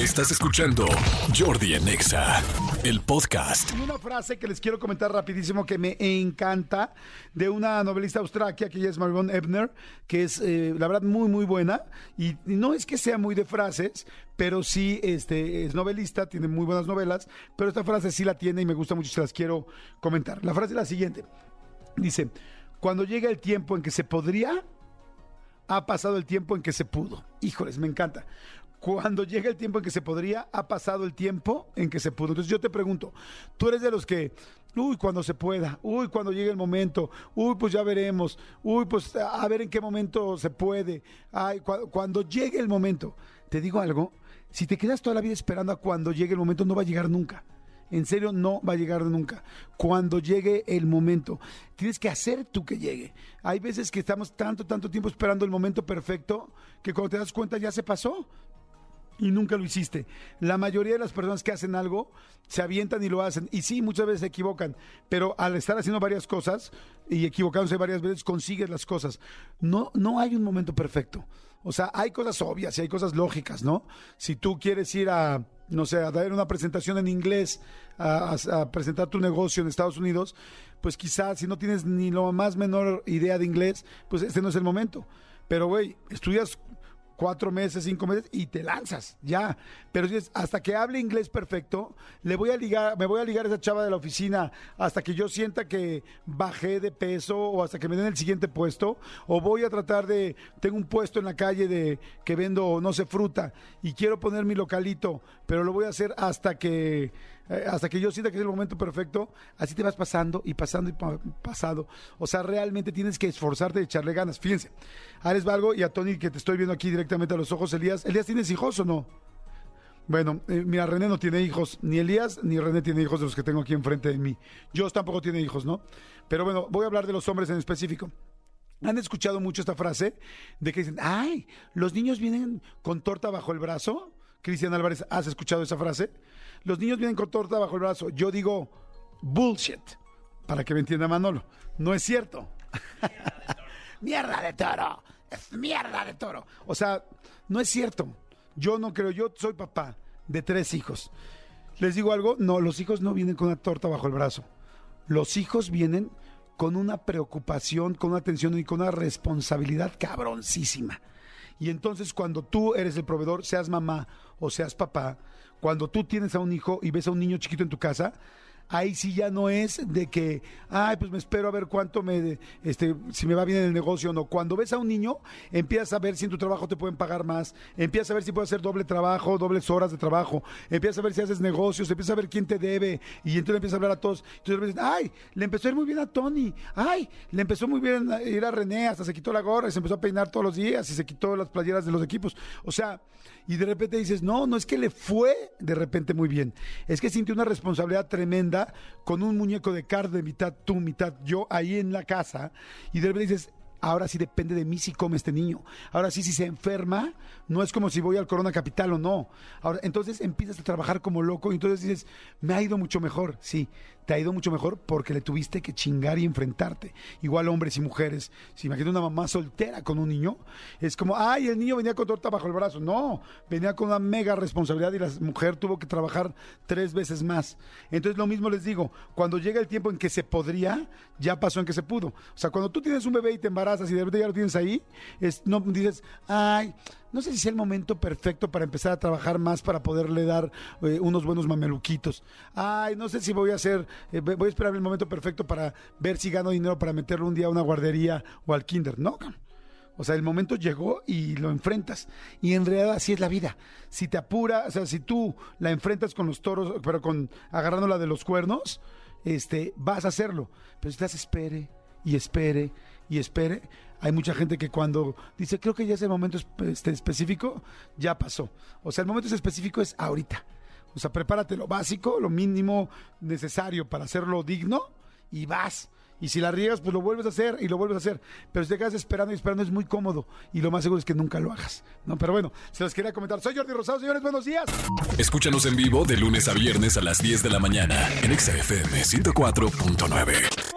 Estás escuchando Jordi Anexa, el podcast. Una frase que les quiero comentar rapidísimo que me encanta de una novelista austraquia que ella es Marion Ebner, que es eh, la verdad muy muy buena y no es que sea muy de frases, pero sí este es novelista, tiene muy buenas novelas, pero esta frase sí la tiene y me gusta mucho y se las quiero comentar. La frase es la siguiente. Dice, cuando llega el tiempo en que se podría, ha pasado el tiempo en que se pudo. Híjoles, me encanta. Cuando llega el tiempo en que se podría, ha pasado el tiempo en que se pudo. Entonces yo te pregunto, tú eres de los que, uy, cuando se pueda, uy, cuando llegue el momento, uy, pues ya veremos, uy, pues a ver en qué momento se puede, ay, cuando llegue el momento. Te digo algo, si te quedas toda la vida esperando a cuando llegue el momento, no va a llegar nunca. En serio, no va a llegar nunca. Cuando llegue el momento, tienes que hacer tú que llegue. Hay veces que estamos tanto, tanto tiempo esperando el momento perfecto que cuando te das cuenta ya se pasó y nunca lo hiciste. La mayoría de las personas que hacen algo se avientan y lo hacen. Y sí, muchas veces se equivocan, pero al estar haciendo varias cosas y equivocándose varias veces, consigues las cosas. No, no hay un momento perfecto. O sea, hay cosas obvias y hay cosas lógicas, ¿no? Si tú quieres ir a no sé, a dar una presentación en inglés, a, presentar tu negocio en Estados Unidos, pues quizás si no tienes ni lo más menor idea de inglés, pues este no es el momento. Pero, güey, estudias cuatro meses, cinco meses y te lanzas, ya. Pero hasta que hable inglés perfecto, le voy a ligar, me voy a ligar a esa chava de la oficina hasta que yo sienta que bajé de peso o hasta que me den el siguiente puesto, o voy a tratar de, tengo un puesto en la calle de que vendo, no sé, fruta y quiero poner mi localito, pero lo voy a hacer hasta que eh, hasta que yo sienta que es el momento perfecto, así te vas pasando y pasando y pasado. O sea, realmente tienes que esforzarte y echarle ganas. Fíjense, a Alex Valgo y a Tony, que te estoy viendo aquí directamente a los ojos, Elías. ¿Elías tienes hijos o no? Bueno, eh, mira, René no tiene hijos, ni Elías ni René tiene hijos de los que tengo aquí enfrente de mí. Yo tampoco tiene hijos, ¿no? Pero bueno, voy a hablar de los hombres en específico. ¿Han escuchado mucho esta frase de que dicen, ay, los niños vienen con torta bajo el brazo? Cristian Álvarez, ¿has escuchado esa frase? Los niños vienen con torta bajo el brazo. Yo digo bullshit, para que me entienda Manolo. No es cierto. mierda de toro. Es mierda de toro. O sea, no es cierto. Yo no creo, yo soy papá de tres hijos. ¿Les digo algo? No, los hijos no vienen con una torta bajo el brazo. Los hijos vienen con una preocupación, con una atención y con una responsabilidad cabroncísima. Y entonces cuando tú eres el proveedor, seas mamá o seas papá, cuando tú tienes a un hijo y ves a un niño chiquito en tu casa, ahí sí ya no es de que, ay, pues me espero a ver cuánto me, este, si me va bien en el negocio o no. Cuando ves a un niño, empiezas a ver si en tu trabajo te pueden pagar más, empiezas a ver si puedes hacer doble trabajo, dobles horas de trabajo, empiezas a ver si haces negocios, empiezas a ver quién te debe, y entonces empiezas a hablar a todos. Entonces ay, le empezó a ir muy bien a Tony, ay, le empezó muy bien a ir a René, hasta se quitó la gorra y se empezó a peinar todos los días y se quitó las playeras de los equipos. O sea, y de repente dices, no, no es que le fue de repente muy bien, es que sintió una responsabilidad tremenda con un muñeco de carne, mitad tú, mitad yo, ahí en la casa, y de repente dices, ahora sí depende de mí si come este niño. Ahora sí, si se enferma, no es como si voy al Corona Capital o no. Ahora, entonces empiezas a trabajar como loco y entonces dices, me ha ido mucho mejor. Sí, te ha ido mucho mejor porque le tuviste que chingar y enfrentarte. Igual hombres y mujeres. Si imagina una mamá soltera con un niño, es como, ay, el niño venía con torta bajo el brazo. No, venía con una mega responsabilidad y la mujer tuvo que trabajar tres veces más. Entonces lo mismo les digo, cuando llega el tiempo en que se podría, ya pasó en que se pudo. O sea, cuando tú tienes un bebé y te embarazas y de repente ya lo tienes ahí, es, no dices, ay, no sé si es el momento perfecto para empezar a trabajar más para poderle dar eh, unos buenos mameluquitos. Ay, no sé si voy a hacer, eh, voy a esperar el momento perfecto para ver si gano dinero para meterlo un día a una guardería o al kinder. No, o sea, el momento llegó y lo enfrentas. Y en realidad así es la vida. Si te apura, o sea, si tú la enfrentas con los toros, pero con agarrándola de los cuernos, este, vas a hacerlo. Pero si estás espere y espere y espere, hay mucha gente que cuando dice, creo que ya es el momento este, específico, ya pasó. O sea, el momento específico es ahorita. O sea, prepárate lo básico, lo mínimo necesario para hacerlo digno y vas. Y si la riegas, pues lo vuelves a hacer y lo vuelves a hacer. Pero si te quedas esperando y esperando es muy cómodo. Y lo más seguro es que nunca lo hagas. No, pero bueno, se los quería comentar. Soy Jordi Rosado, señores, buenos días. Escúchanos en vivo de lunes a viernes a las 10 de la mañana en XFM 104.9.